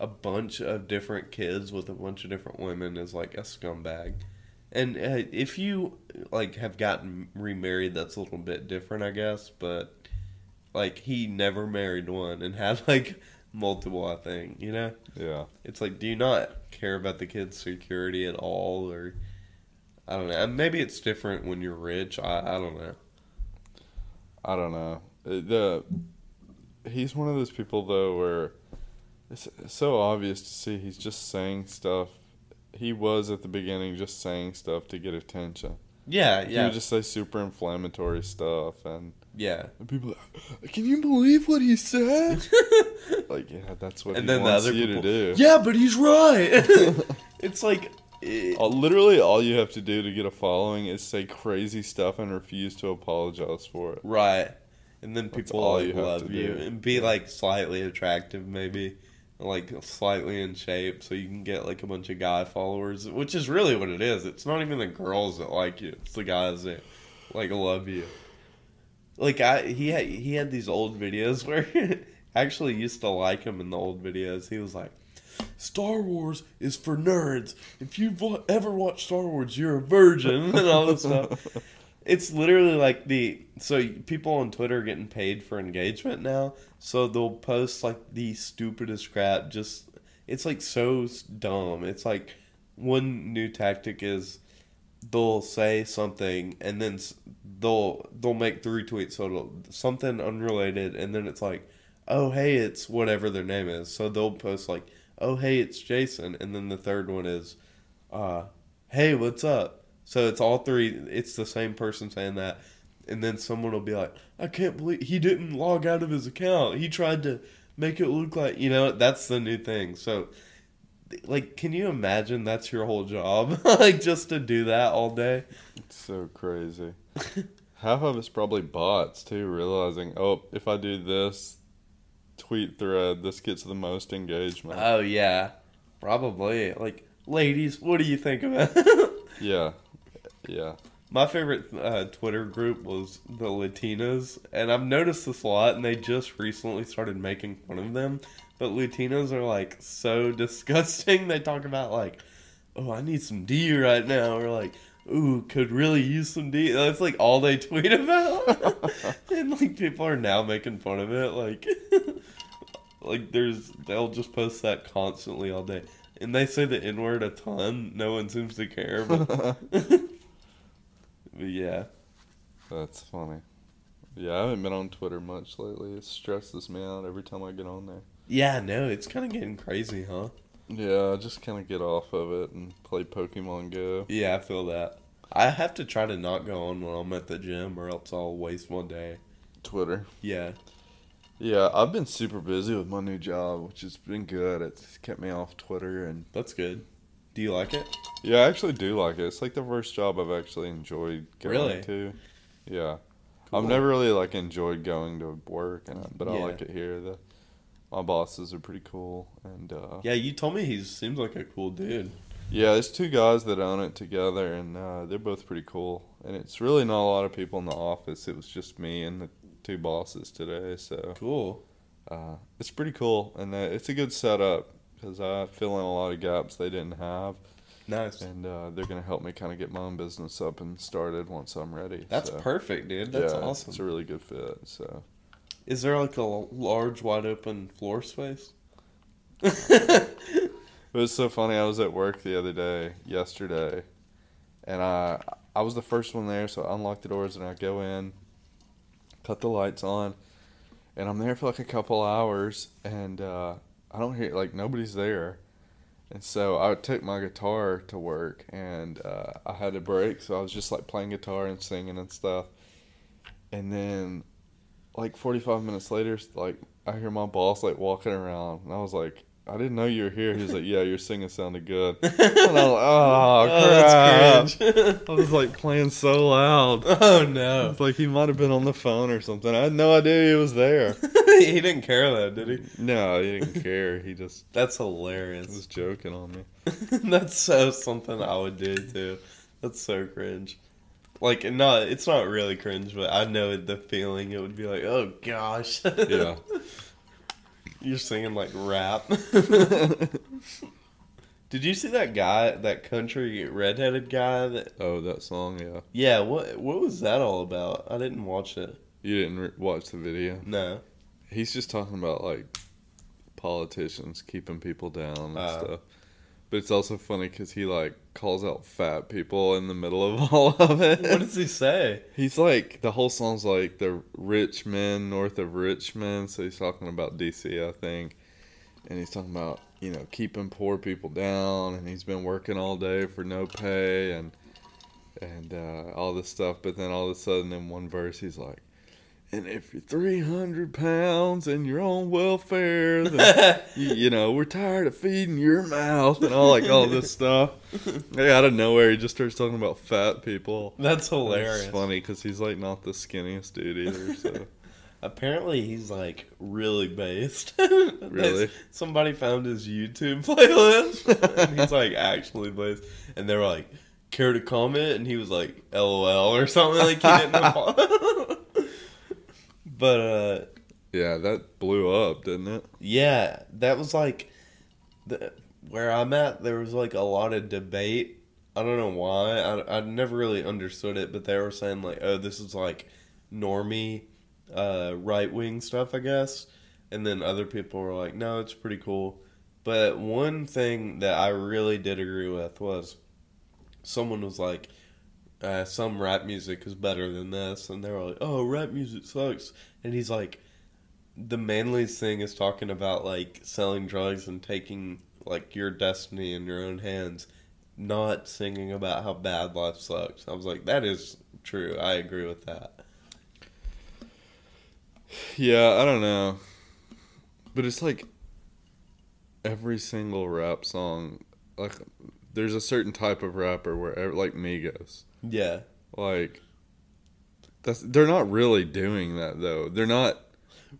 a bunch of different kids with a bunch of different women is like a scumbag. And uh, if you like have gotten remarried, that's a little bit different, I guess. But like he never married one and had like multiple. I think you know. Yeah. It's like, do you not care about the kid's security at all, or I don't know. Maybe it's different when you're rich. I, I don't know. I don't know. Uh, The he's one of those people though where it's so obvious to see he's just saying stuff. He was at the beginning just saying stuff to get attention. Yeah, yeah. He would just say super inflammatory stuff, and, yeah. and people, are like, can you believe what he said? like, yeah, that's what And he then the other you people- to do. yeah, but he's right. it's like, eh, Uh, Literally, all you have to do to get a following is say crazy stuff and refuse to apologize for it. right. And then That's people all like you love you do. and be like slightly attractive, maybe like slightly in shape, so you can get like a bunch of guy followers, which is really what it is. It's not even the girls that like you; it's the guys that like love you. Like I, he had he had these old videos where I actually used to like him in the old videos. He was like, "Star Wars is for nerds. If you've ever watched Star Wars, you're a virgin," and all this stuff. It's literally like the so people on Twitter are getting paid for engagement now, so they'll post like the stupidest crap. Just it's like so dumb. It's like one new tactic is they'll say something and then they'll they'll make three tweets so it'll, something unrelated and then it's like oh hey it's whatever their name is so they'll post like oh hey it's Jason and then the third one is uh hey what's up so it's all three it's the same person saying that and then someone will be like I can't believe he didn't log out of his account he tried to make it look like you know that's the new thing so like can you imagine that's your whole job like just to do that all day It's so crazy. half of it's probably bots too, realizing, oh, if I do this tweet thread, this gets the most engagement. Oh yeah, probably. Like, ladies, what do you think of it? yeah, yeah. My favorite uh, Twitter group was the Latinas, and I've noticed this a lot. And they just recently started making fun of them, but Latinas are like so disgusting. They talk about like, "Oh, I need some D right now," or like, "Ooh, could really use some D." That's like all they tweet about, and like people are now making fun of it. Like, like there's they'll just post that constantly all day, and they say the N word a ton. No one seems to care, but. But yeah. That's funny. Yeah, I haven't been on Twitter much lately. It stresses me out every time I get on there. Yeah, no, it's kind of getting crazy, huh? Yeah, I just kind of get off of it and play Pokemon Go. Yeah, I feel that. I have to try to not go on when I'm at the gym, or else I'll waste one day. Twitter. Yeah. Yeah, I've been super busy with my new job, which has been good. It's kept me off Twitter and That's good. Do you like it? yeah, I actually do like it. It's like the first job I've actually enjoyed going Really? to. Yeah. Cool. I've never really like enjoyed going to work, and I, but I Yeah. like it here. The my bosses are pretty cool, and uh, Yeah, you told me he seems like a cool dude. Yeah, there's two guys that own it together, and uh, they're both pretty cool. And it's really not a lot of people in the office. It was just me and the two bosses today, so Cool. uh, it's pretty cool. And uh, it's a good setup because I fill in a lot of gaps they didn't have, Nice. and uh, they're gonna help me kind of get my own business up and started once I'm ready. That's so, perfect, dude. That's yeah, awesome. It's a really good fit. So Is there like a large, wide open floor space? It was so funny. I was at work the other day, yesterday, and I I was the first one there, so I unlock the doors and I go in, cut the lights on, and I'm there for like a couple hours, and uh, I don't hear like nobody's there, and so I took my guitar to work, and uh, I had a break, so I was just like playing guitar and singing and stuff, and then like 45 minutes later, like I hear my boss like walking around, and I was like. I didn't know you were here. He's like, "Yeah, your singing sounded good." And I was like, oh, "Oh, that's crap!" cringe. I was like playing so loud. oh no. It's like he might have been on the phone or something. I had no idea he was there. he didn't care though, did he? No, he didn't care. He just That's hilarious. was joking on me. That's so something I would do too. That's so cringe. Like, not it's not really cringe, but I know the feeling. It would be like, oh gosh. Yeah. You're singing like rap. Did you see that guy, that country redheaded guy? That oh, that song. Yeah, yeah. What what was that all about? I didn't watch it. you didn't re- watch the video. No. He's just talking about like politicians keeping people down and Oh. stuff. But it's also funny because he like calls out fat people in the middle of all of it. What does he say? He's like the whole song's like the rich men north of Richmond, so he's talking about DC, I think, and he's talking about you know keeping poor people down, and he's been working all day for no pay and and uh, all this stuff. But then all of a sudden, in one verse, he's like, "And if you're 300 pounds and you're on welfare, then you, you know we're tired of feeding your mouth and all like all this stuff." Like, out of nowhere, he just starts talking about fat people. That's hilarious. It's funny because he's like not the skinniest dude either. So Apparently, he's like really based. Really? Somebody found his YouTube playlist, and he's like actually based. And they were like, "Care to comment?" And he was like, "LOL" or something like he didn't know. But uh, yeah, that blew up, didn't it? yeah, that was like the where I'm at. There was like a lot of debate. I don't know why. I I never really understood it, but they were saying like, "Oh, this is like normie, uh, right wing stuff," I guess. And then other people were like, "No, it's pretty cool." But one thing that I really did agree with was someone was like, uh, "Some rap music is better than this," and they were like, "Oh, rap music sucks," and he's like the manliest thing is talking about like selling drugs and taking like your destiny in your own hands, not singing about how bad life sucks. I was like, that is true. I agree with that. Yeah, I don't know, but it's like every single rap song, like there's a certain type of rapper where like Migos, Yeah. like That's they're not really doing that though. They're not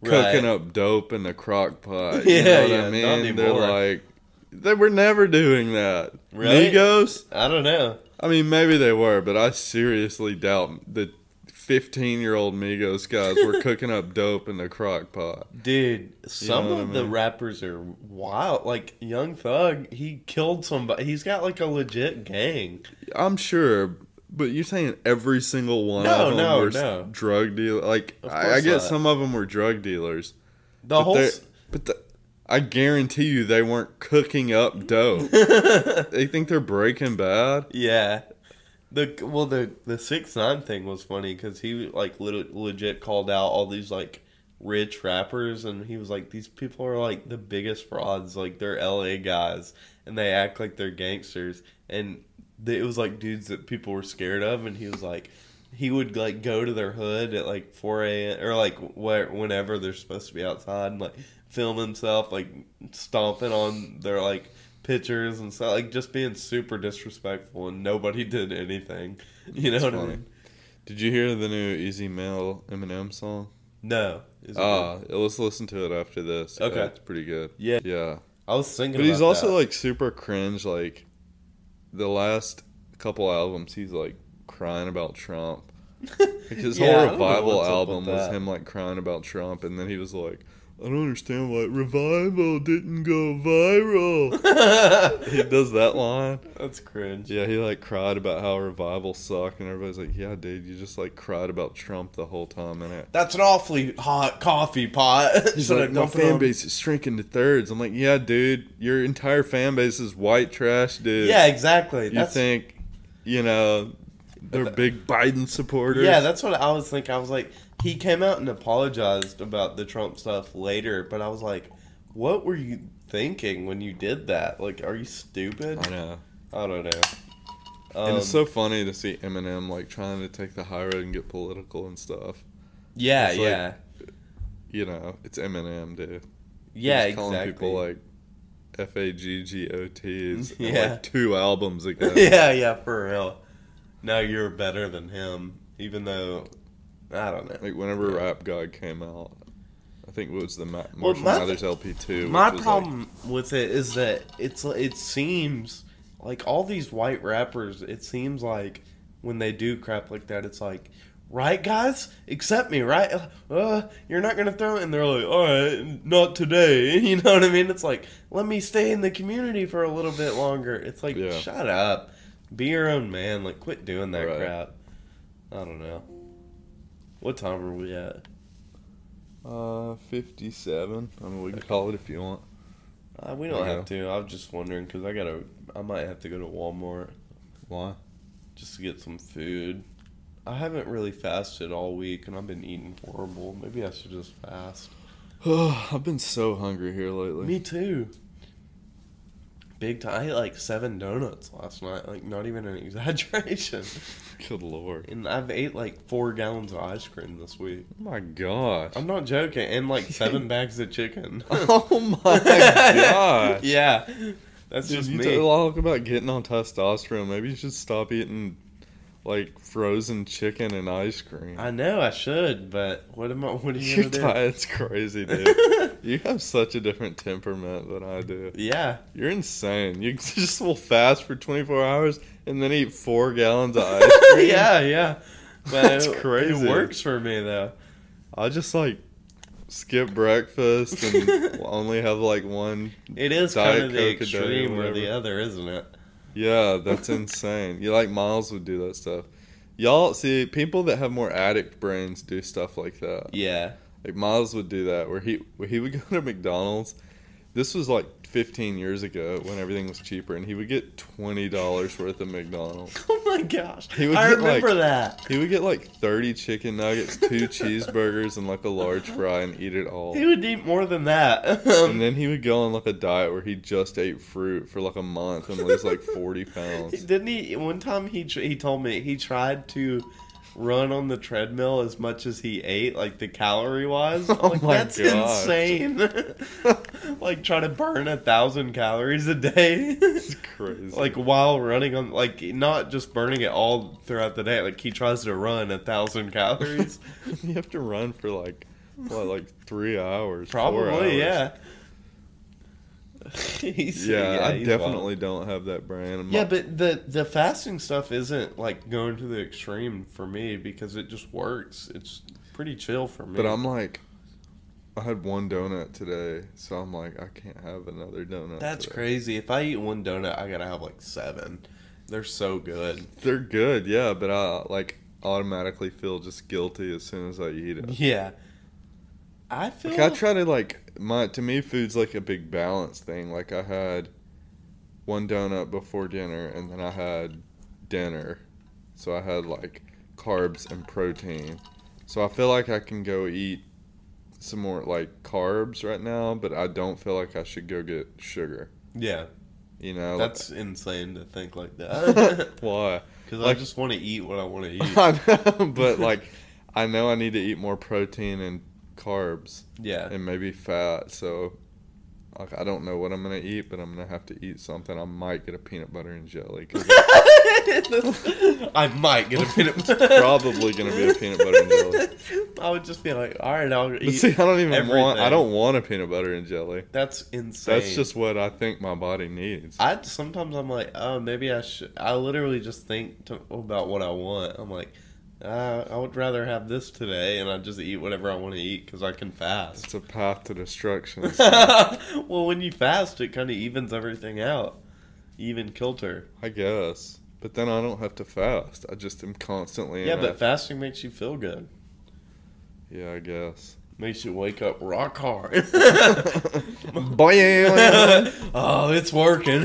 Right. cooking up dope in the crock pot. Yeah, know what yeah, I mean? They're like they were never doing that. Really? Migos? I don't know. I mean, maybe they were, but I seriously doubt the 15 year old Migos guys were cooking up dope in the crock pot. Dude, some know of I the rappers are wild. Like Young Thug, he killed somebody. He's got like a legit gang. I'm sure, but you're saying every single one No, of them no, were no. drug dealers? Like, I, I course get not. some of them were drug dealers. The but whole. But the, I guarantee you they weren't cooking up dope. they think they're Breaking Bad. yeah. The well, the the six nine thing was funny because he like legit called out all these like rich rappers, and he was like, "These people are like the biggest frauds. Like they're L.A. guys, and they act like they're gangsters." And it was like dudes that people were scared of, and he was like, he would like go to their hood at like four a.m. or like where whenever they're supposed to be outside, and like film himself like stomping on their like pictures and stuff, like just being super disrespectful, and nobody did anything. You know That's what I mean? Did you hear the new Easy Mail Eminem song? No. Ah, good? let's listen to it after this. Okay. Yeah, it's pretty good. Yeah. Yeah. I was thinking. But he's also that. like super cringe. Like the last couple albums, he's like crying about Trump. Like his Yeah, whole revival album was him like crying about Trump, and then he was like, "I don't understand why revival didn't go viral." he does that line. That's cringe. Yeah, he like cried about how revival sucked, and everybody's like, "Yeah, dude, you just like cried about Trump the whole time." And it, That's an awfully hot coffee pot. He's like, my fan on- base is shrinking to thirds. I'm like, yeah, dude, your entire fan base is white trash, dude. Yeah, exactly. You That's, think, you know, they're big Biden supporters? Yeah, that's what I was thinking. I was like, he came out and apologized about the Trump stuff later, but I was like, what were you thinking when you did that? Like, are you stupid? I know. I don't know. Um, and it's so funny to see Eminem like trying to take the high road and get political and stuff. yeah, like- yeah, You know, it's Eminem, dude. yeah, He's calling exactly. people like F A G G O T's. Yeah. Like two albums ago. yeah, yeah, for real. Now you're better than him, even though I don't know. Like whenever Yeah. Rap God came out, I think it was the Ma- Well, Marshall my- Mathers LP two. My which was, like, problem with it is that it's it seems like all these white rappers. It seems like when they do crap like that, it's like, right, guys, accept me, right? Uh, you're not gonna throw it, and they're like, all right, not today. You know what I mean? It's like, let me stay in the community for a little bit longer. It's like, Yeah. shut up, be your own man. Like, quit doing that Right. crap. I don't know. What time are we at? Uh, 57. I mean, we can call it if you want. Uh, we don't have to. I was just wondering because I gotta. I might have to go to Walmart Why? just to get some food. I haven't really fasted all week, and I've been eating horrible. Maybe I should just fast. I've been so hungry here lately. Me too. Big time. I ate like seven donuts last night. Like not even an exaggeration. Good lord. And I've ate like four gallons of ice cream this week. Oh my gosh. I'm not joking. And like seven bags of chicken. oh my gosh. yeah, that's Dude, just you me. talk about getting on testosterone. Maybe you should stop eating like frozen chicken and ice cream. I know I should, but what am I? What are you Your gonna do? diet's crazy, dude. you have such a different temperament than I do. Yeah. You're insane. You just will fast for 24 hours and then eat four gallons of ice cream. yeah, yeah. But That's it, crazy. It works for me though. I just like skip breakfast and only have like one. It is Diet kind of the Coke or extreme or the other, isn't it? Yeah, that's insane. You like Miles would do that stuff. Y'all see people that have more addict brains do stuff like that. Yeah. Like Miles would do that where he where he would go to McDonald's. This was like 15 years ago when everything was cheaper, and he would get twenty dollars worth of McDonald's. Oh my gosh. He would I remember like- that. He would get like 30 chicken nuggets, two cheeseburgers, and like a large fry, and eat it all. He would eat more than that. And then he would go on like a diet where he just ate fruit for like a month and lose like 40 pounds. Didn't he? One time he tr- he told me he tried to run on the treadmill as much as he ate, like the calorie wise. Oh like my that's gosh. insane. like try to burn a thousand calories a day. It's crazy. like while running on like not just burning it all throughout the day like he tries to run a thousand calories you have to run for like what, like three hours? probably hours. yeah He's- Yeah, I he's wild. definitely don't have that brain. I'm yeah not- but the the fasting stuff isn't like going to the extreme for me because it just works it's pretty chill for me But I'm like, I had one donut today, so I'm like, I can't have another donut. that's today. crazy if i eat one donut i gotta have like seven they're so good They're good, yeah, but I like automatically feel just guilty as soon as I eat it. yeah i feel Like I try to like my to me food's like a big balance thing. Like I had one donut before dinner and then I had dinner. So I had like carbs and protein. So I feel like I can go eat some more like carbs right now, but I don't feel like I should go get sugar. yeah You know, That's insane to think like that. why. Because Like- I just want to eat what I want to eat. I know, but like I know I need to eat more protein and carbs Yeah. and maybe fat. So like, I don't know what I'm gonna eat, but I'm gonna have to eat something. I might get a peanut butter and jelly. I might get a peanut probably gonna be a peanut butter and jelly. I would just be like, all right, I'll But eat. see, I don't even want. I don't want a peanut butter and jelly. That's insane. That's just what I think my body needs. I sometimes I'm like, oh, maybe I should. I literally just think to, about what I want. I'm like, uh, I would rather have this today, and I just eat whatever I want to eat because I can fast. It's a path to destruction. well, when you fast, it kind of evens everything out. Even kilter. I guess. But then I don't have to fast. I just am constantly. Yeah, but fasting makes you feel good. yeah, I guess. Makes you wake up rock hard. Boy, oh, it's working.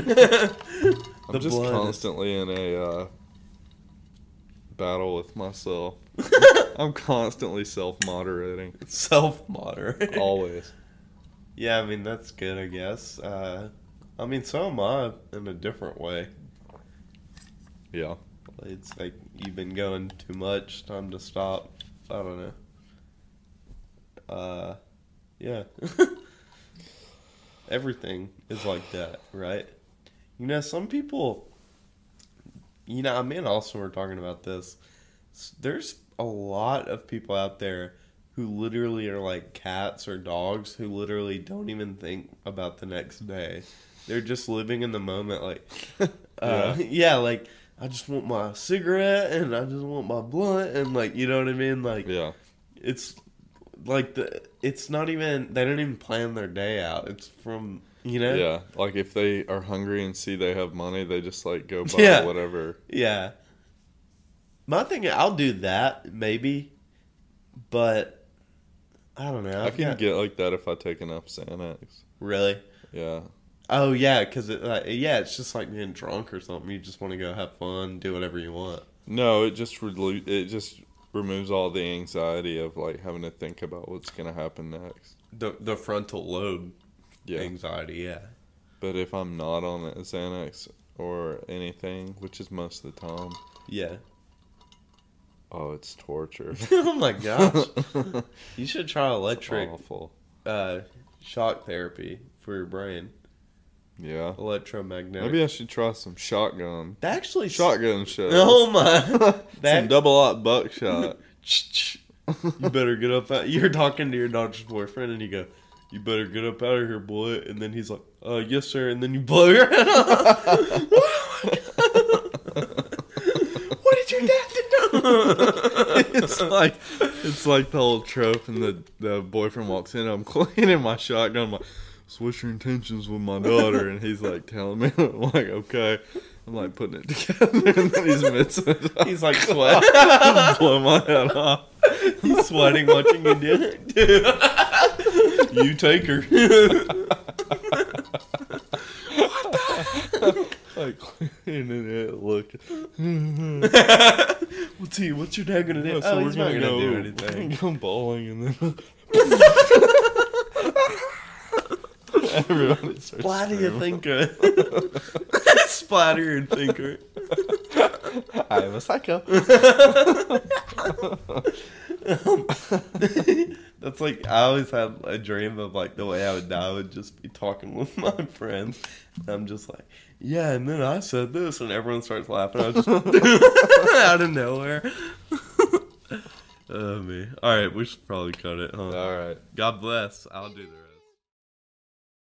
I'm just constantly in a uh, battle with myself. I'm constantly self-moderating. self moderate. Always. Yeah, I mean that's good, I guess. Uh, I mean, so am I in a different way. Yeah. It's like you've been going too much. Time to stop. I don't know. Uh, yeah. Everything is like that, right? You know, some people. You know, me and Austin were talking about this. There's a lot of people out there who literally are like cats or dogs who literally don't even think about the next day. They're just living in the moment, like uh, yeah. like I just want my cigarette and I just want my blunt and like you know what I mean. Like Yeah. it's like the it's not even they don't even plan their day out. It's from you know Yeah. Like if they are hungry and see they have money, they just like go buy Yeah. whatever. yeah. My thing, I'll do that maybe, but I don't know. I I've can got- get like that if I take enough Xanax. really. Yeah. Oh yeah, because it, like, yeah, it's just like being drunk or something. You just want to go have fun, do whatever you want. No, it just relu- it just removes all the anxiety of like having to think about what's gonna happen next. The the frontal lobe Yeah. anxiety, yeah. But if I'm not on a Xanax or anything, which is most of the time, Yeah. oh, it's torture. oh my gosh. You should try electric Awful. uh, shock therapy for your brain. Yeah. Electromagnetic. Maybe I should try some shotgun. That actually. Shotgun shells. Oh my. some double aught buckshot. you better get up out. You're talking to your daughter's boyfriend, and you go, "You better get up out of here, boy." And then he's like, "Uh, yes, sir." And then you blow your head off. what did your dad do? it's like it's like the old trope, and the the boyfriend walks in. I'm cleaning my shotgun. I'm like, so what's your intentions with my daughter? And he's like telling me, I'm like, okay. I'm like putting it together, and then he's missing. He's like sweat. blow my head off. He's sweating watching you do it. you take her. What the? Like cleaning it, look. What's he? What's your dad gonna do? Yeah, so oh, we're he's not gonna gonna go, do we're anything. gonna go bowling, and then everybody starts. Splatter screaming. thinker. Splatter and thinker. I am a psycho. That's like I always had a dream of like the way I would die would just be talking with my friends. And I'm just like, yeah, and then I said this, and everyone starts laughing. I was just out of nowhere. oh me. All right, we should probably cut it, huh? All right. God bless. I'll do the rest.